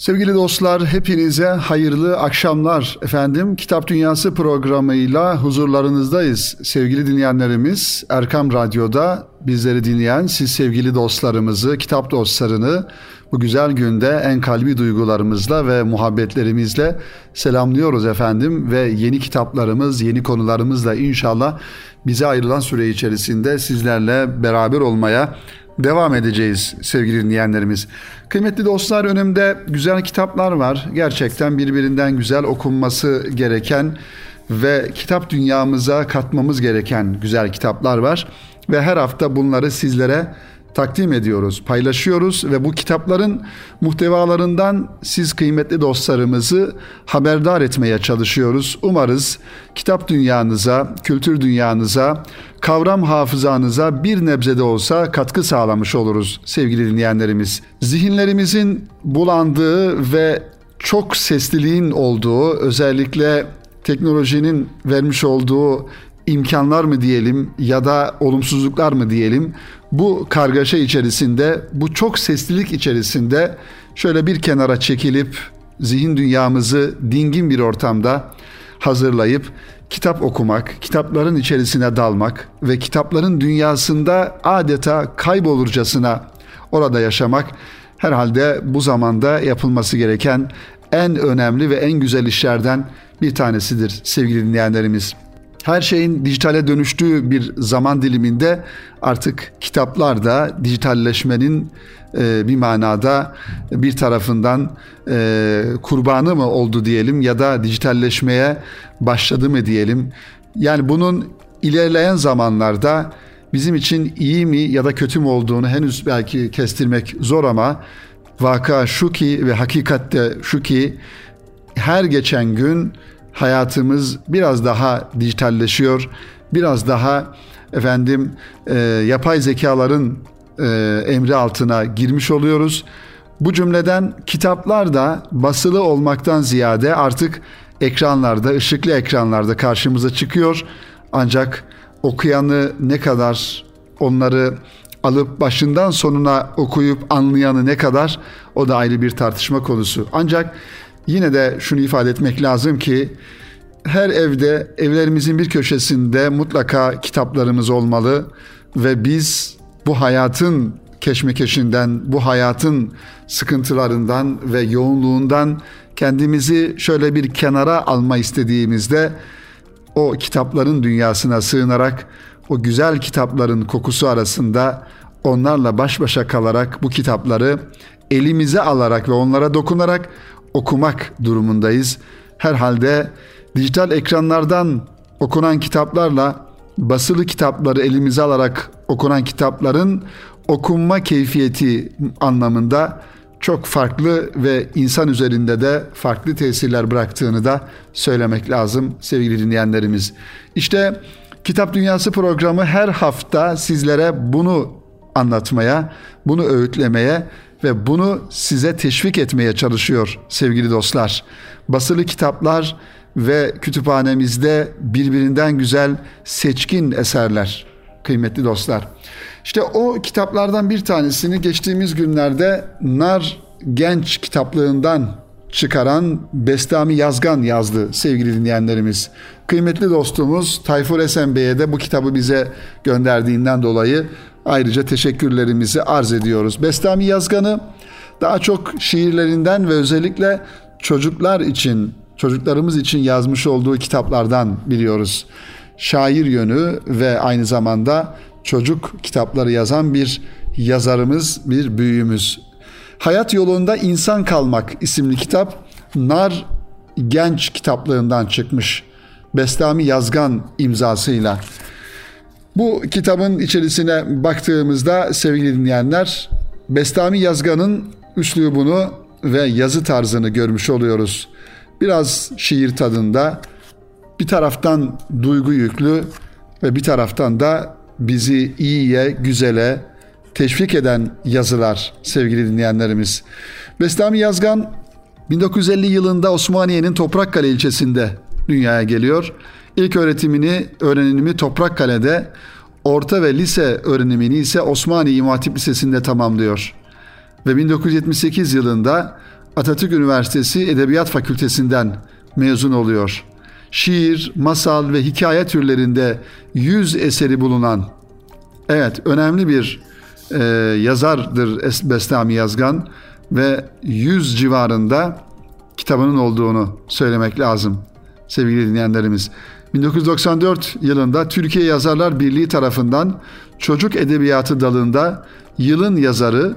Sevgili dostlar, hepinize hayırlı akşamlar efendim. Kitap Dünyası programıyla huzurlarınızdayız. Sevgili dinleyenlerimiz, Erkam Radyo'da bizleri dinleyen siz sevgili dostlarımızı, kitap dostlarını bu güzel günde en kalbi duygularımızla ve muhabbetlerimizle selamlıyoruz efendim ve yeni kitaplarımız, yeni konularımızla inşallah bize ayrılan süre içerisinde sizlerle beraber olmaya devam edeceğiz sevgili dinleyenlerimiz. Kıymetli dostlar önümde güzel kitaplar var. Gerçekten birbirinden güzel okunması gereken ve kitap dünyamıza katmamız gereken güzel kitaplar var. Ve her hafta bunları sizlere takdim ediyoruz, paylaşıyoruz ve bu kitapların muhtevalarından siz kıymetli dostlarımızı haberdar etmeye çalışıyoruz. Umarız kitap dünyanıza, kültür dünyanıza, kavram hafızanıza bir nebze de olsa katkı sağlamış oluruz sevgili dinleyenlerimiz. Zihinlerimizin bulandığı ve çok sesliliğin olduğu, özellikle teknolojinin vermiş olduğu imkanlar mı diyelim ya da olumsuzluklar mı diyelim bu kargaşa içerisinde bu çok seslilik içerisinde şöyle bir kenara çekilip zihin dünyamızı dingin bir ortamda hazırlayıp kitap okumak, kitapların içerisine dalmak ve kitapların dünyasında adeta kaybolurcasına orada yaşamak herhalde bu zamanda yapılması gereken en önemli ve en güzel işlerden bir tanesidir sevgili dinleyenlerimiz her şeyin dijitale dönüştüğü bir zaman diliminde artık kitaplar da dijitalleşmenin e, bir manada bir tarafından e, kurbanı mı oldu diyelim ya da dijitalleşmeye başladı mı diyelim. Yani bunun ilerleyen zamanlarda bizim için iyi mi ya da kötü mü olduğunu henüz belki kestirmek zor ama vaka şu ki ve hakikatte şu ki her geçen gün hayatımız biraz daha dijitalleşiyor, biraz daha efendim e, yapay zekaların e, emri altına girmiş oluyoruz. Bu cümleden kitaplar da basılı olmaktan ziyade artık ekranlarda, ışıklı ekranlarda karşımıza çıkıyor. Ancak okuyanı ne kadar onları alıp başından sonuna okuyup anlayanı ne kadar o da ayrı bir tartışma konusu. Ancak Yine de şunu ifade etmek lazım ki her evde, evlerimizin bir köşesinde mutlaka kitaplarımız olmalı ve biz bu hayatın keşmekeşinden, bu hayatın sıkıntılarından ve yoğunluğundan kendimizi şöyle bir kenara alma istediğimizde o kitapların dünyasına sığınarak o güzel kitapların kokusu arasında onlarla baş başa kalarak bu kitapları elimize alarak ve onlara dokunarak okumak durumundayız. Herhalde dijital ekranlardan okunan kitaplarla basılı kitapları elimize alarak okunan kitapların okunma keyfiyeti anlamında çok farklı ve insan üzerinde de farklı tesirler bıraktığını da söylemek lazım sevgili dinleyenlerimiz. İşte Kitap Dünyası programı her hafta sizlere bunu anlatmaya, bunu öğütlemeye ve bunu size teşvik etmeye çalışıyor sevgili dostlar. Basılı kitaplar ve kütüphanemizde birbirinden güzel seçkin eserler kıymetli dostlar. İşte o kitaplardan bir tanesini geçtiğimiz günlerde Nar Genç kitaplığından çıkaran Bestami Yazgan yazdı sevgili dinleyenlerimiz. Kıymetli dostumuz Tayfur Esen Bey'e de bu kitabı bize gönderdiğinden dolayı ayrıca teşekkürlerimizi arz ediyoruz. Bestami Yazgan'ı daha çok şiirlerinden ve özellikle çocuklar için, çocuklarımız için yazmış olduğu kitaplardan biliyoruz. Şair yönü ve aynı zamanda çocuk kitapları yazan bir yazarımız, bir büyüğümüz. Hayat Yolunda İnsan Kalmak isimli kitap Nar Genç kitaplığından çıkmış. Bestami Yazgan imzasıyla. Bu kitabın içerisine baktığımızda sevgili dinleyenler Bestami Yazgan'ın üslubunu ve yazı tarzını görmüş oluyoruz. Biraz şiir tadında bir taraftan duygu yüklü ve bir taraftan da bizi iyiye, güzele teşvik eden yazılar sevgili dinleyenlerimiz. Bestami Yazgan 1950 yılında Osmaniye'nin Toprakkale ilçesinde dünyaya geliyor. İlk öğretimini, öğrenimini Toprakkale'de, orta ve lise öğrenimini ise Osmaniye İmam Hatip Lisesi'nde tamamlıyor. Ve 1978 yılında Atatürk Üniversitesi Edebiyat Fakültesinden mezun oluyor. Şiir, masal ve hikaye türlerinde yüz eseri bulunan, evet önemli bir e, yazardır Bestami Yazgan ve yüz civarında kitabının olduğunu söylemek lazım sevgili dinleyenlerimiz. 1994 yılında Türkiye Yazarlar Birliği tarafından Çocuk Edebiyatı dalında yılın yazarı,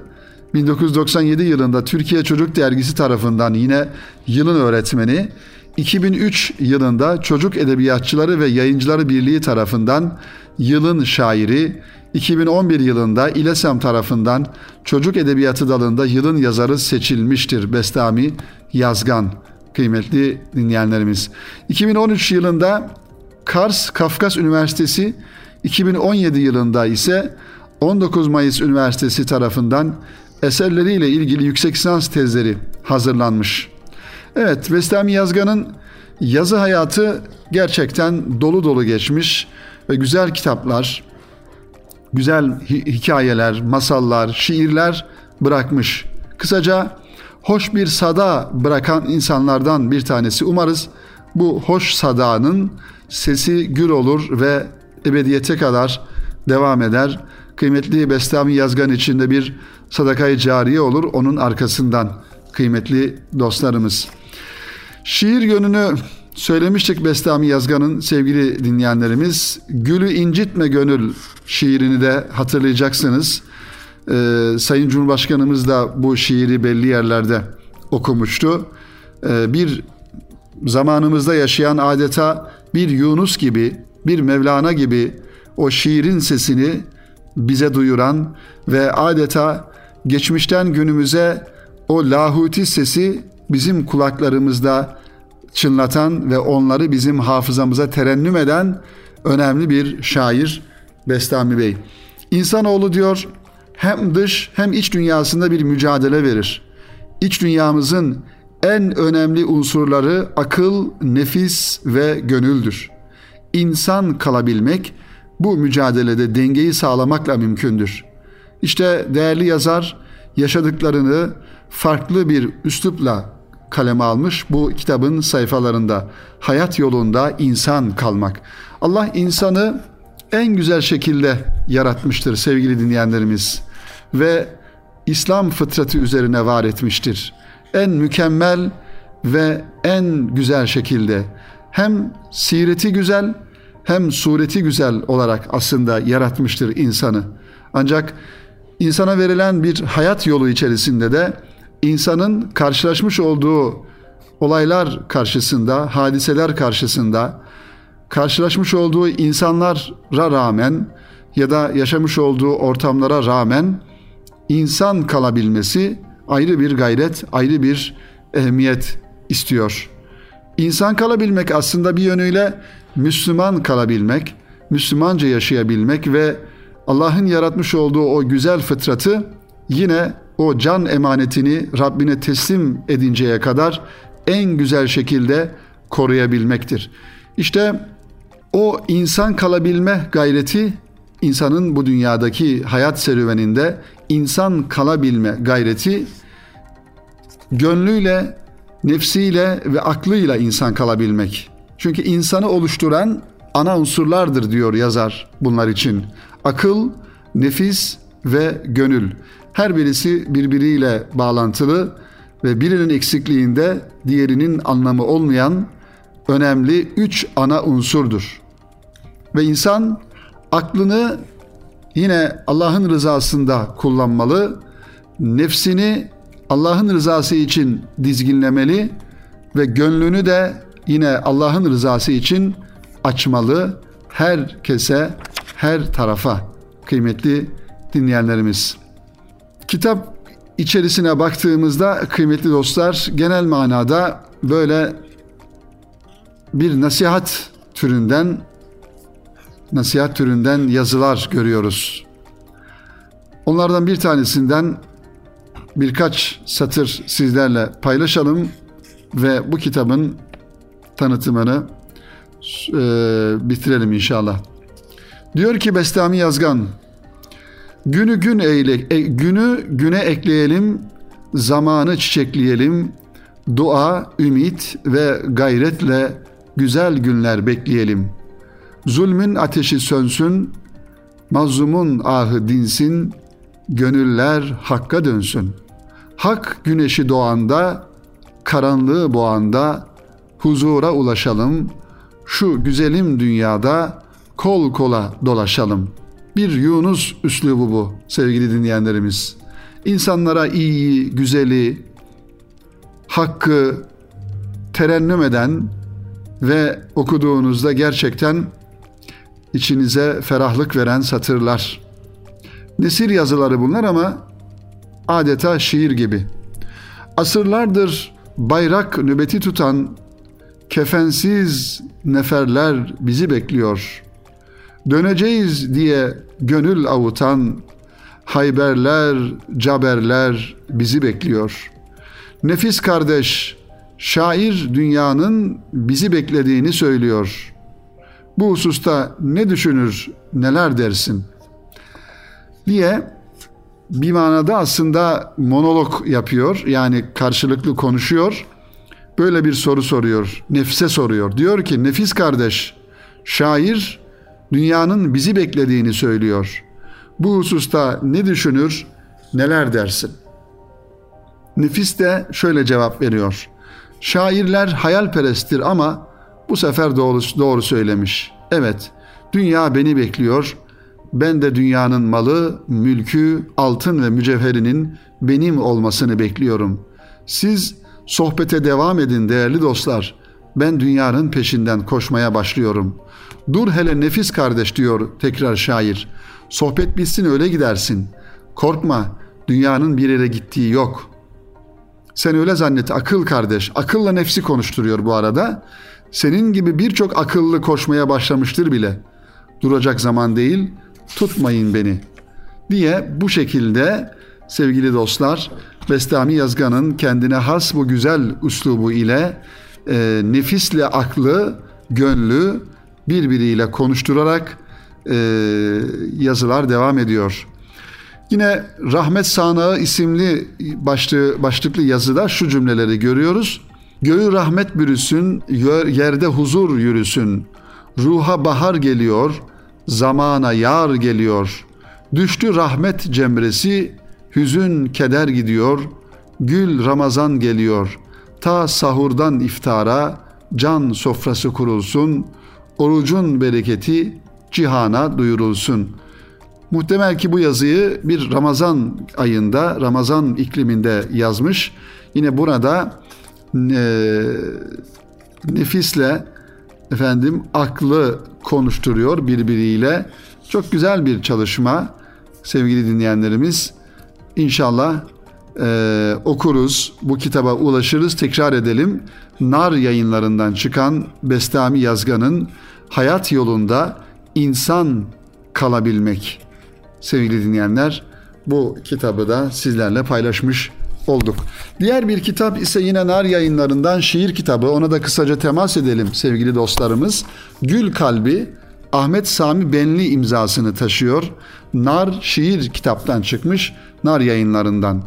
1997 yılında Türkiye Çocuk Dergisi tarafından yine yılın öğretmeni, 2003 yılında Çocuk Edebiyatçıları ve Yayıncıları Birliği tarafından yılın şairi, 2011 yılında İLESEM tarafından Çocuk Edebiyatı dalında yılın yazarı seçilmiştir Bestami Yazgan kıymetli dinleyenlerimiz. 2013 yılında Kars Kafkas Üniversitesi, 2017 yılında ise 19 Mayıs Üniversitesi tarafından eserleriyle ilgili yüksek lisans tezleri hazırlanmış. Evet, Bestami Yazgan'ın yazı hayatı gerçekten dolu dolu geçmiş ve güzel kitaplar, güzel hikayeler, masallar, şiirler bırakmış. Kısaca hoş bir sada bırakan insanlardan bir tanesi. Umarız bu hoş sadanın sesi gür olur ve ebediyete kadar devam eder. Kıymetli Bestami Yazgan içinde bir sadakayı cariye olur onun arkasından kıymetli dostlarımız. Şiir yönünü söylemiştik Bestami Yazgan'ın sevgili dinleyenlerimiz. Gülü incitme gönül şiirini de hatırlayacaksınız. Ee, Sayın Cumhurbaşkanımız da bu şiiri belli yerlerde okumuştu. Ee, bir zamanımızda yaşayan adeta bir Yunus gibi, bir Mevlana gibi o şiirin sesini bize duyuran ve adeta geçmişten günümüze o lahuti sesi bizim kulaklarımızda çınlatan ve onları bizim hafızamıza terennüm eden önemli bir şair Bestami Bey. İnsanoğlu diyor hem dış hem iç dünyasında bir mücadele verir. İç dünyamızın en önemli unsurları akıl, nefis ve gönüldür. İnsan kalabilmek bu mücadelede dengeyi sağlamakla mümkündür. İşte değerli yazar yaşadıklarını farklı bir üslupla kaleme almış bu kitabın sayfalarında. Hayat yolunda insan kalmak. Allah insanı en güzel şekilde yaratmıştır sevgili dinleyenlerimiz ve İslam fıtratı üzerine var etmiştir. En mükemmel ve en güzel şekilde hem sireti güzel hem sureti güzel olarak aslında yaratmıştır insanı. Ancak insana verilen bir hayat yolu içerisinde de insanın karşılaşmış olduğu olaylar karşısında, hadiseler karşısında karşılaşmış olduğu insanlara rağmen ya da yaşamış olduğu ortamlara rağmen insan kalabilmesi ayrı bir gayret, ayrı bir ehemmiyet istiyor. İnsan kalabilmek aslında bir yönüyle Müslüman kalabilmek, Müslümanca yaşayabilmek ve Allah'ın yaratmış olduğu o güzel fıtratı yine o can emanetini Rabbine teslim edinceye kadar en güzel şekilde koruyabilmektir. İşte o insan kalabilme gayreti insanın bu dünyadaki hayat serüveninde insan kalabilme gayreti gönlüyle, nefsiyle ve aklıyla insan kalabilmek. Çünkü insanı oluşturan ana unsurlardır diyor yazar bunlar için. Akıl, nefis ve gönül. Her birisi birbiriyle bağlantılı ve birinin eksikliğinde diğerinin anlamı olmayan önemli üç ana unsurdur. Ve insan aklını yine Allah'ın rızasında kullanmalı, nefsini Allah'ın rızası için dizginlemeli ve gönlünü de yine Allah'ın rızası için açmalı herkese, her tarafa kıymetli dinleyenlerimiz. Kitap içerisine baktığımızda kıymetli dostlar genel manada böyle bir nasihat türünden nasihat türünden yazılar görüyoruz. Onlardan bir tanesinden birkaç satır sizlerle paylaşalım ve bu kitabın tanıtımını e, bitirelim inşallah. Diyor ki Bestami Yazgan, günü gün eyle, e, günü güne ekleyelim, zamanı çiçekleyelim, dua, ümit ve gayretle güzel günler bekleyelim. Zulmün ateşi sönsün, mazlumun ahı dinsin, gönüller hakka dönsün. Hak güneşi doğanda, karanlığı boğanda, huzura ulaşalım, şu güzelim dünyada kol kola dolaşalım. Bir Yunus üslubu bu sevgili dinleyenlerimiz. İnsanlara iyi, güzeli, hakkı terennüm eden ve okuduğunuzda gerçekten içinize ferahlık veren satırlar. Nesir yazıları bunlar ama adeta şiir gibi. Asırlardır bayrak nöbeti tutan kefensiz neferler bizi bekliyor. Döneceğiz diye gönül avutan Hayberler, Caberler bizi bekliyor. Nefis kardeş, şair dünyanın bizi beklediğini söylüyor. Bu hususta ne düşünür, neler dersin? diye bir manada aslında monolog yapıyor. Yani karşılıklı konuşuyor. Böyle bir soru soruyor. Nefse soruyor. Diyor ki nefis kardeş, şair dünyanın bizi beklediğini söylüyor. Bu hususta ne düşünür, neler dersin? Nefis de şöyle cevap veriyor. Şairler hayalperesttir ama bu sefer doğru, doğru söylemiş. Evet, dünya beni bekliyor. Ben de dünyanın malı, mülkü, altın ve mücevherinin benim olmasını bekliyorum. Siz sohbete devam edin değerli dostlar. Ben dünyanın peşinden koşmaya başlıyorum. Dur hele nefis kardeş diyor tekrar şair. Sohbet bitsin öyle gidersin. Korkma dünyanın bir yere gittiği yok. Sen öyle zannet akıl kardeş. Akılla nefsi konuşturuyor bu arada. Senin gibi birçok akıllı koşmaya başlamıştır bile. Duracak zaman değil, tutmayın beni diye bu şekilde sevgili dostlar Bestami Yazgan'ın kendine has bu güzel üslubu ile e, nefisle aklı, gönlü birbiriyle konuşturarak e, yazılar devam ediyor. Yine Rahmet Sanağı isimli başlığı, başlıklı yazıda şu cümleleri görüyoruz. Göğü rahmet bürüsün, yerde huzur yürüsün. Ruha bahar geliyor, zamana yar geliyor. Düştü rahmet cemresi, hüzün keder gidiyor. Gül Ramazan geliyor. Ta sahurdan iftara can sofrası kurulsun. Orucun bereketi cihana duyurulsun. Muhtemel ki bu yazıyı bir Ramazan ayında, Ramazan ikliminde yazmış. Yine burada e, nefisle efendim aklı konuşturuyor birbiriyle. Çok güzel bir çalışma sevgili dinleyenlerimiz. İnşallah e, okuruz, bu kitaba ulaşırız, tekrar edelim. Nar yayınlarından çıkan Bestami Yazgan'ın Hayat Yolunda insan kalabilmek. Sevgili dinleyenler, bu kitabı da sizlerle paylaşmış olduk. Diğer bir kitap ise yine Nar yayınlarından şiir kitabı. Ona da kısaca temas edelim sevgili dostlarımız. Gül Kalbi Ahmet Sami Benli imzasını taşıyor. Nar şiir kitaptan çıkmış. Nar yayınlarından.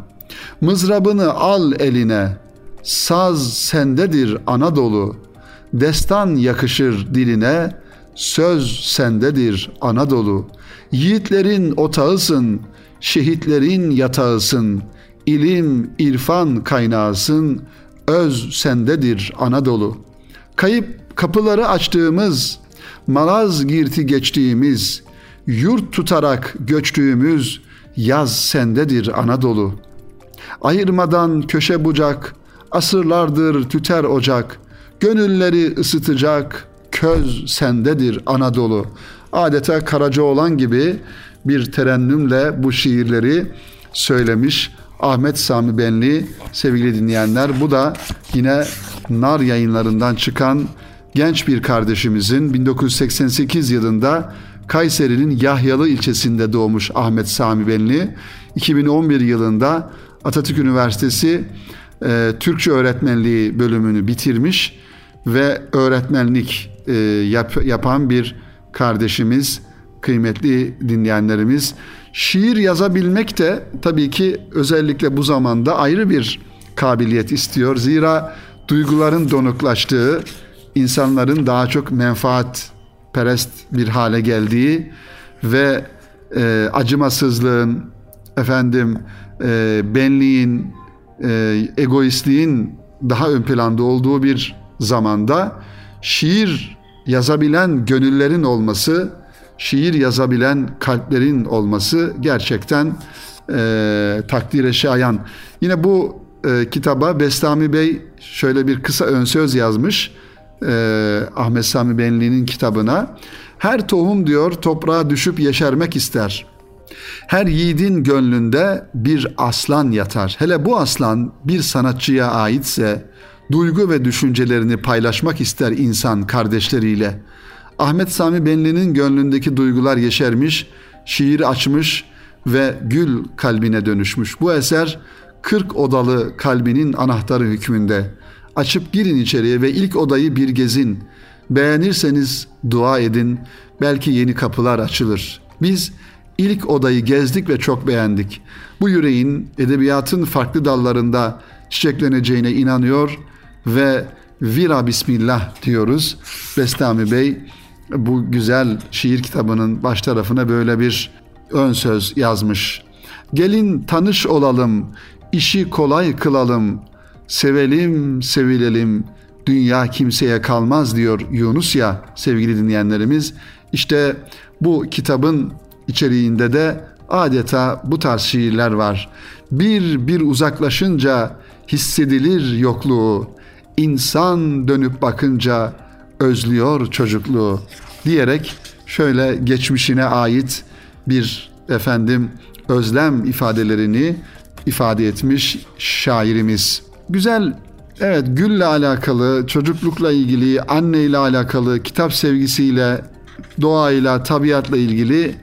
Mızrabını al eline, saz sendedir Anadolu. Destan yakışır diline, söz sendedir Anadolu. Yiğitlerin otağısın, şehitlerin yatağısın.'' İlim, irfan kaynağısın, öz sendedir Anadolu. Kayıp kapıları açtığımız, malaz girti geçtiğimiz, yurt tutarak göçtüğümüz yaz sendedir Anadolu. Ayırmadan köşe bucak, asırlardır tüter ocak, gönülleri ısıtacak, köz sendedir Anadolu. Adeta Karaca olan gibi bir terennümle bu şiirleri söylemiş Ahmet Sami Benli sevgili dinleyenler. Bu da yine Nar yayınlarından çıkan genç bir kardeşimizin 1988 yılında Kayseri'nin Yahyalı ilçesinde doğmuş Ahmet Sami Benli. 2011 yılında Atatürk Üniversitesi e, Türkçe öğretmenliği bölümünü bitirmiş ve öğretmenlik e, yap, yapan bir kardeşimiz, kıymetli dinleyenlerimiz. Şiir yazabilmek de tabii ki özellikle bu zamanda ayrı bir kabiliyet istiyor. Zira duyguların donuklaştığı, insanların daha çok menfaat perest bir hale geldiği ve e, acımasızlığın, efendim e, benliğin, e, egoistliğin daha ön planda olduğu bir zamanda şiir yazabilen gönüllerin olması, şiir yazabilen kalplerin olması gerçekten e, takdire şayan. Yine bu e, kitaba Bestami Bey şöyle bir kısa ön söz yazmış. E, Ahmet Sami Benli'nin kitabına. Her tohum diyor toprağa düşüp yeşermek ister. Her yiğidin gönlünde bir aslan yatar. Hele bu aslan bir sanatçıya aitse duygu ve düşüncelerini paylaşmak ister insan kardeşleriyle. Ahmet Sami Benli'nin gönlündeki duygular yeşermiş, şiir açmış ve gül kalbine dönüşmüş. Bu eser 40 odalı kalbinin anahtarı hükmünde. Açıp girin içeriye ve ilk odayı bir gezin. Beğenirseniz dua edin, belki yeni kapılar açılır. Biz ilk odayı gezdik ve çok beğendik. Bu yüreğin edebiyatın farklı dallarında çiçekleneceğine inanıyor ve vira bismillah diyoruz. Bestami Bey bu güzel şiir kitabının baş tarafına böyle bir ön söz yazmış. Gelin tanış olalım, işi kolay kılalım, sevelim, sevilelim, dünya kimseye kalmaz diyor Yunus ya sevgili dinleyenlerimiz. İşte bu kitabın içeriğinde de adeta bu tarz şiirler var. Bir bir uzaklaşınca hissedilir yokluğu, insan dönüp bakınca özlüyor çocukluğu diyerek şöyle geçmişine ait bir efendim özlem ifadelerini ifade etmiş şairimiz. Güzel evet gülle alakalı, çocuklukla ilgili, anneyle alakalı, kitap sevgisiyle, doğayla, tabiatla ilgili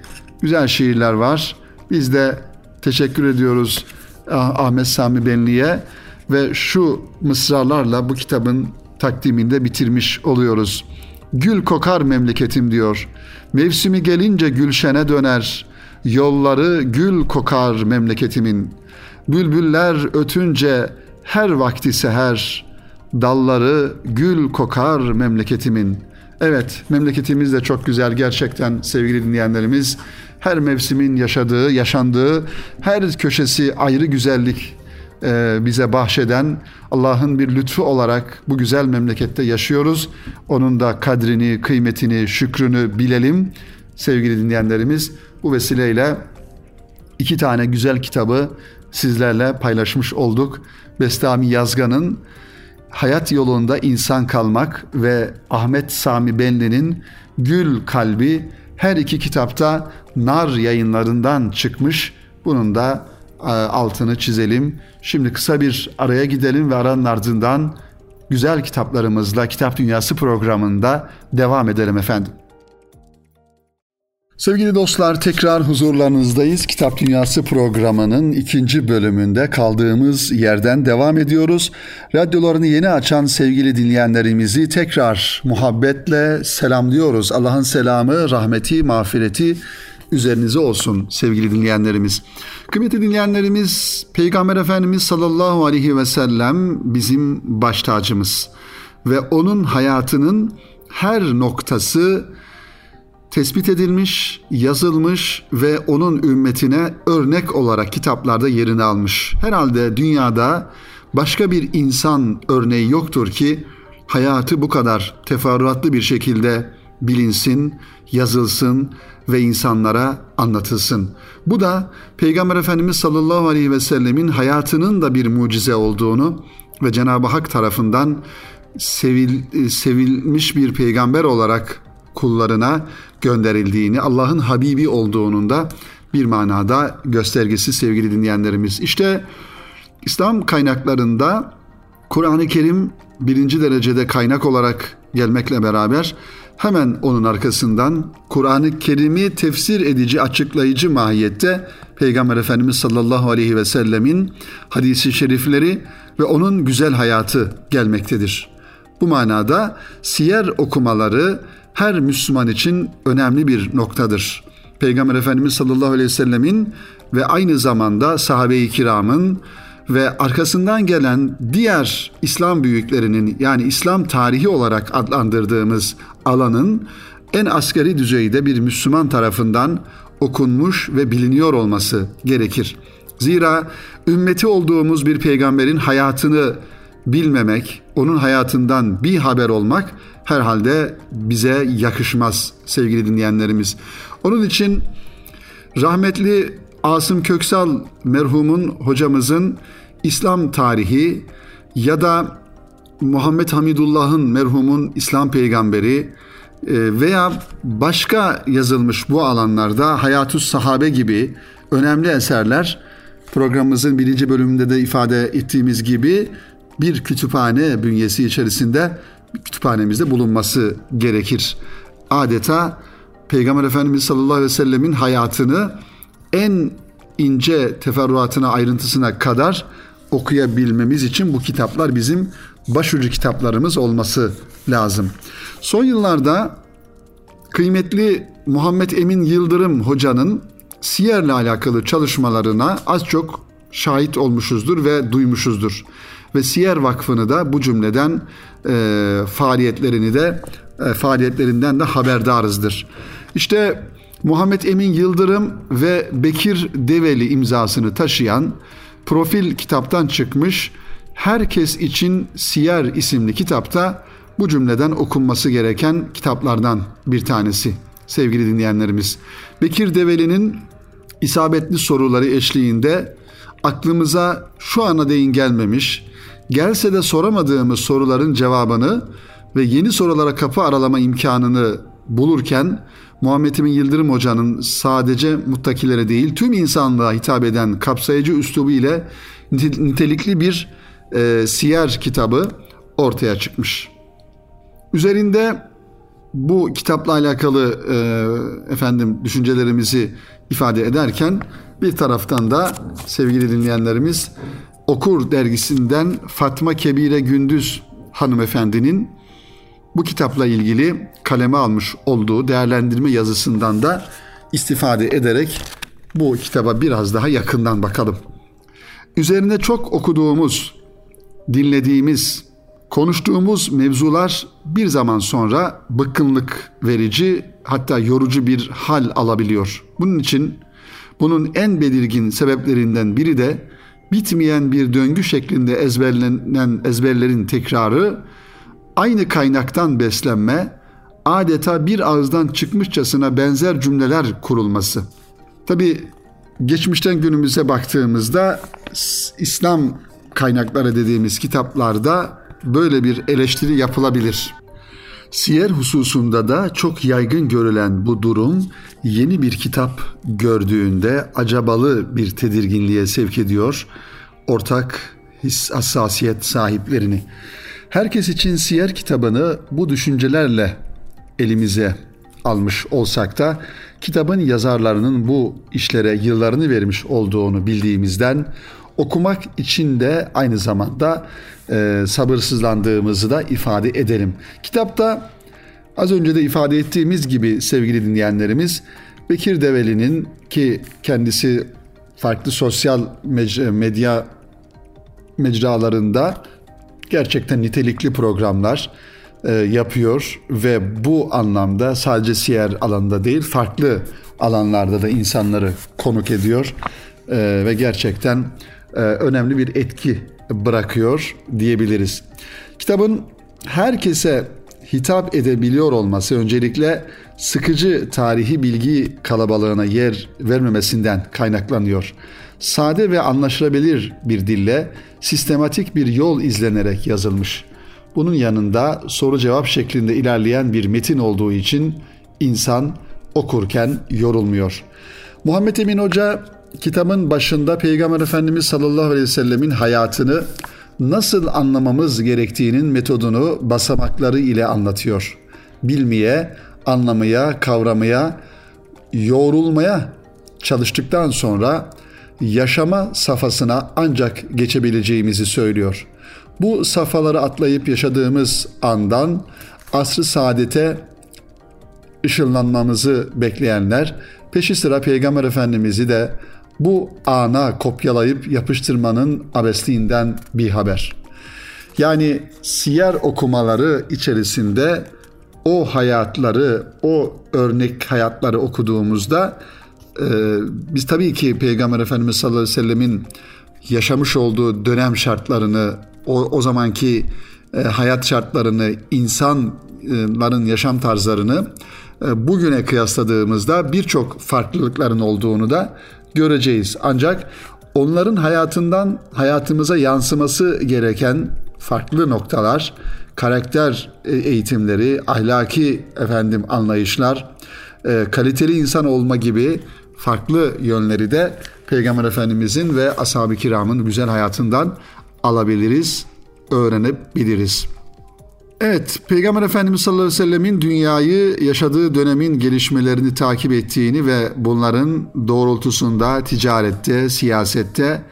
güzel şiirler var. Biz de teşekkür ediyoruz ah, Ahmet Sami Benli'ye ve şu mısralarla bu kitabın takdiminde bitirmiş oluyoruz. Gül kokar memleketim diyor. Mevsimi gelince gülşene döner. Yolları gül kokar memleketimin. Bülbüller ötünce her vakti seher. Dalları gül kokar memleketimin. Evet, memleketimiz de çok güzel gerçekten sevgili dinleyenlerimiz. Her mevsimin yaşadığı, yaşandığı, her köşesi ayrı güzellik bize bahşeden Allah'ın bir lütfu olarak bu güzel memlekette yaşıyoruz. Onun da kadrini, kıymetini, şükrünü bilelim. Sevgili dinleyenlerimiz bu vesileyle iki tane güzel kitabı sizlerle paylaşmış olduk. Bestami Yazgan'ın Hayat Yolunda İnsan Kalmak ve Ahmet Sami Benli'nin Gül Kalbi her iki kitapta Nar yayınlarından çıkmış. Bunun da e, altını çizelim. Şimdi kısa bir araya gidelim ve aranın ardından güzel kitaplarımızla Kitap Dünyası programında devam edelim efendim. Sevgili dostlar tekrar huzurlarınızdayız. Kitap Dünyası programının ikinci bölümünde kaldığımız yerden devam ediyoruz. Radyolarını yeni açan sevgili dinleyenlerimizi tekrar muhabbetle selamlıyoruz. Allah'ın selamı, rahmeti, mağfireti üzerinize olsun sevgili dinleyenlerimiz. Kıymetli dinleyenlerimiz Peygamber Efendimiz sallallahu aleyhi ve sellem bizim baş tacımız ve onun hayatının her noktası tespit edilmiş, yazılmış ve onun ümmetine örnek olarak kitaplarda yerini almış. Herhalde dünyada başka bir insan örneği yoktur ki hayatı bu kadar teferruatlı bir şekilde bilinsin, yazılsın ve insanlara anlatılsın. Bu da Peygamber Efendimiz sallallahu aleyhi ve sellemin hayatının da bir mucize olduğunu ve Cenab-ı Hak tarafından sevil, sevilmiş bir peygamber olarak kullarına gönderildiğini, Allah'ın Habibi olduğunun da bir manada göstergesi sevgili dinleyenlerimiz. İşte İslam kaynaklarında Kur'an-ı Kerim birinci derecede kaynak olarak gelmekle beraber hemen onun arkasından Kur'an-ı Kerim'i tefsir edici, açıklayıcı mahiyette Peygamber Efendimiz sallallahu aleyhi ve sellemin hadisi şerifleri ve onun güzel hayatı gelmektedir. Bu manada siyer okumaları her Müslüman için önemli bir noktadır. Peygamber Efendimiz sallallahu aleyhi ve sellemin ve aynı zamanda sahabe-i kiramın ve arkasından gelen diğer İslam büyüklerinin yani İslam tarihi olarak adlandırdığımız alanın en asgari düzeyde bir Müslüman tarafından okunmuş ve biliniyor olması gerekir. Zira ümmeti olduğumuz bir peygamberin hayatını bilmemek, onun hayatından bir haber olmak herhalde bize yakışmaz sevgili dinleyenlerimiz. Onun için rahmetli Asım Köksal merhumun hocamızın İslam tarihi ya da Muhammed Hamidullah'ın merhumun İslam peygamberi e, veya başka yazılmış bu alanlarda Hayatü Sahabe gibi önemli eserler programımızın birinci bölümünde de ifade ettiğimiz gibi bir kütüphane bünyesi içerisinde kütüphanemizde bulunması gerekir. Adeta Peygamber Efendimiz sallallahu aleyhi ve sellemin hayatını en ince teferruatına, ayrıntısına kadar okuyabilmemiz için bu kitaplar bizim başucu kitaplarımız olması lazım. Son yıllarda kıymetli Muhammed Emin Yıldırım hocanın Siyer'le alakalı çalışmalarına az çok şahit olmuşuzdur ve duymuşuzdur. Ve Siyer Vakfı'nı da bu cümleden e, faaliyetlerini de e, faaliyetlerinden de haberdarızdır. İşte Muhammed Emin Yıldırım ve Bekir Develi imzasını taşıyan profil kitaptan çıkmış Herkes için Siyer isimli kitapta bu cümleden okunması gereken kitaplardan bir tanesi sevgili dinleyenlerimiz. Bekir Develi'nin isabetli soruları eşliğinde aklımıza şu ana değin gelmemiş, gelse de soramadığımız soruların cevabını ve yeni sorulara kapı aralama imkanını bulurken Muhammed Emin Yıldırım Hoca'nın sadece muttakilere değil tüm insanlığa hitap eden kapsayıcı üslubu ile nitelikli bir e, siyer kitabı ortaya çıkmış. Üzerinde bu kitapla alakalı e, efendim düşüncelerimizi ifade ederken bir taraftan da sevgili dinleyenlerimiz Okur dergisinden Fatma Kebire Gündüz hanımefendinin bu kitapla ilgili kaleme almış olduğu değerlendirme yazısından da istifade ederek bu kitaba biraz daha yakından bakalım. Üzerine çok okuduğumuz, dinlediğimiz, konuştuğumuz mevzular bir zaman sonra bıkkınlık verici hatta yorucu bir hal alabiliyor. Bunun için bunun en belirgin sebeplerinden biri de bitmeyen bir döngü şeklinde ezberlenen ezberlerin tekrarı aynı kaynaktan beslenme, adeta bir ağızdan çıkmışçasına benzer cümleler kurulması. Tabi geçmişten günümüze baktığımızda İslam kaynakları dediğimiz kitaplarda böyle bir eleştiri yapılabilir. Siyer hususunda da çok yaygın görülen bu durum yeni bir kitap gördüğünde acabalı bir tedirginliğe sevk ediyor ortak his hassasiyet sahiplerini. Herkes için siyer kitabını bu düşüncelerle elimize almış olsak da kitabın yazarlarının bu işlere yıllarını vermiş olduğunu bildiğimizden okumak için de aynı zamanda e, sabırsızlandığımızı da ifade edelim. Kitapta az önce de ifade ettiğimiz gibi sevgili dinleyenlerimiz Bekir Develi'nin ki kendisi farklı sosyal medya mecralarında gerçekten nitelikli programlar e, yapıyor ve bu anlamda sadece siyer alanında değil farklı alanlarda da insanları konuk ediyor e, ve gerçekten önemli bir etki bırakıyor diyebiliriz. Kitabın herkese hitap edebiliyor olması öncelikle sıkıcı tarihi bilgi kalabalığına yer vermemesinden kaynaklanıyor. Sade ve anlaşılabilir bir dille sistematik bir yol izlenerek yazılmış. Bunun yanında soru cevap şeklinde ilerleyen bir metin olduğu için insan okurken yorulmuyor. Muhammed Emin Hoca kitabın başında Peygamber Efendimiz sallallahu aleyhi ve sellemin hayatını nasıl anlamamız gerektiğinin metodunu basamakları ile anlatıyor. Bilmeye, anlamaya, kavramaya, yoğrulmaya çalıştıktan sonra yaşama safhasına ancak geçebileceğimizi söylüyor. Bu safhaları atlayıp yaşadığımız andan asrı saadete ışınlanmamızı bekleyenler Peşi sıra Peygamber Efendimiz'i de bu ana kopyalayıp yapıştırmanın abesliğinden bir haber. Yani siyer okumaları içerisinde o hayatları, o örnek hayatları okuduğumuzda e, biz tabii ki Peygamber Efendimiz sallallahu aleyhi ve sellemin yaşamış olduğu dönem şartlarını, o, o zamanki e, hayat şartlarını, insanların yaşam tarzlarını e, bugüne kıyasladığımızda birçok farklılıkların olduğunu da göreceğiz. Ancak onların hayatından hayatımıza yansıması gereken farklı noktalar, karakter e, eğitimleri, ahlaki efendim anlayışlar, e, kaliteli insan olma gibi farklı yönleri de Peygamber Efendimizin ve ashab-ı kiramın güzel hayatından alabiliriz, öğrenebiliriz. Evet, Peygamber Efendimiz sallallahu aleyhi ve sellemin dünyayı yaşadığı dönemin gelişmelerini takip ettiğini ve bunların doğrultusunda ticarette, siyasette,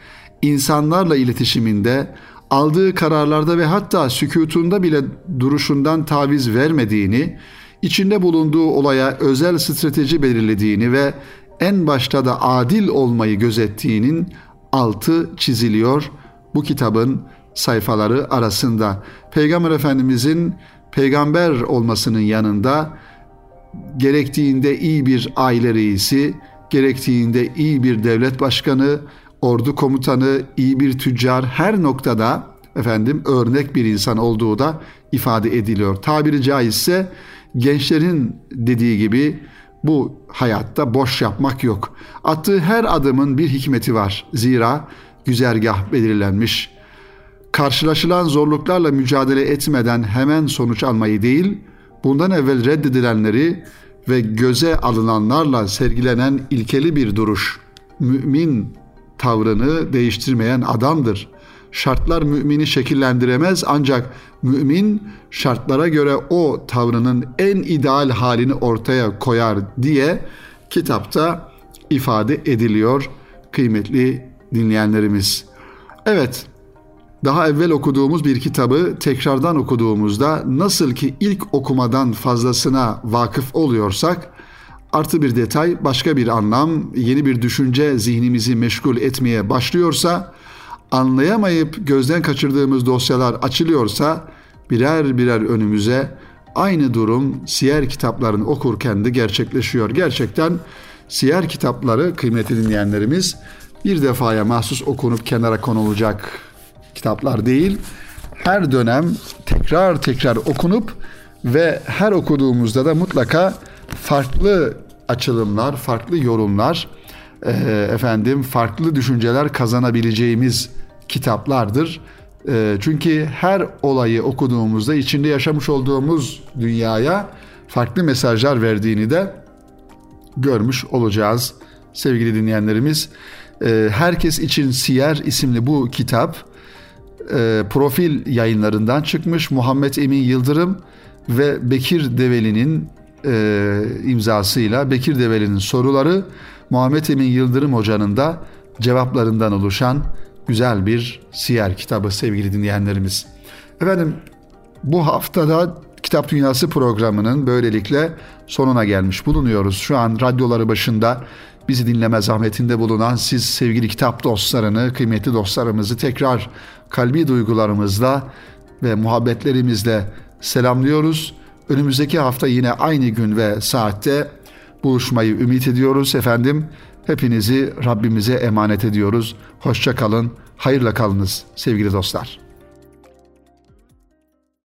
insanlarla iletişiminde, aldığı kararlarda ve hatta sükutunda bile duruşundan taviz vermediğini, içinde bulunduğu olaya özel strateji belirlediğini ve en başta da adil olmayı gözettiğinin altı çiziliyor bu kitabın sayfaları arasında. Peygamber Efendimizin peygamber olmasının yanında gerektiğinde iyi bir aile reisi, gerektiğinde iyi bir devlet başkanı, ordu komutanı, iyi bir tüccar her noktada efendim örnek bir insan olduğu da ifade ediliyor. Tabiri caizse gençlerin dediği gibi bu hayatta boş yapmak yok. Attığı her adımın bir hikmeti var. Zira güzergah belirlenmiş. Karşılaşılan zorluklarla mücadele etmeden hemen sonuç almayı değil, bundan evvel reddedilenleri ve göze alınanlarla sergilenen ilkeli bir duruş, mümin tavrını değiştirmeyen adamdır. Şartlar mümini şekillendiremez ancak mümin şartlara göre o tavrının en ideal halini ortaya koyar diye kitapta ifade ediliyor kıymetli dinleyenlerimiz. Evet, daha evvel okuduğumuz bir kitabı tekrardan okuduğumuzda nasıl ki ilk okumadan fazlasına vakıf oluyorsak, artı bir detay, başka bir anlam, yeni bir düşünce zihnimizi meşgul etmeye başlıyorsa, anlayamayıp gözden kaçırdığımız dosyalar açılıyorsa, birer birer önümüze aynı durum siyer kitaplarını okurken de gerçekleşiyor. Gerçekten siyer kitapları kıymetli dinleyenlerimiz bir defaya mahsus okunup kenara konulacak kitaplar değil. Her dönem tekrar tekrar okunup ve her okuduğumuzda da mutlaka farklı açılımlar, farklı yorumlar, efendim farklı düşünceler kazanabileceğimiz kitaplardır. Çünkü her olayı okuduğumuzda içinde yaşamış olduğumuz dünyaya farklı mesajlar verdiğini de görmüş olacağız sevgili dinleyenlerimiz. Herkes için Siyer isimli bu kitap e, profil yayınlarından çıkmış Muhammed Emin Yıldırım ve Bekir Develi'nin e, imzasıyla Bekir Develi'nin soruları Muhammed Emin Yıldırım Hoca'nın da cevaplarından oluşan güzel bir siyer kitabı sevgili dinleyenlerimiz. Efendim bu haftada Kitap Dünyası programının böylelikle sonuna gelmiş bulunuyoruz. Şu an radyoları başında bizi dinleme zahmetinde bulunan siz sevgili kitap dostlarını, kıymetli dostlarımızı tekrar kalbi duygularımızla ve muhabbetlerimizle selamlıyoruz. Önümüzdeki hafta yine aynı gün ve saatte buluşmayı ümit ediyoruz efendim. Hepinizi Rabbimize emanet ediyoruz. Hoşça kalın, hayırla kalınız sevgili dostlar.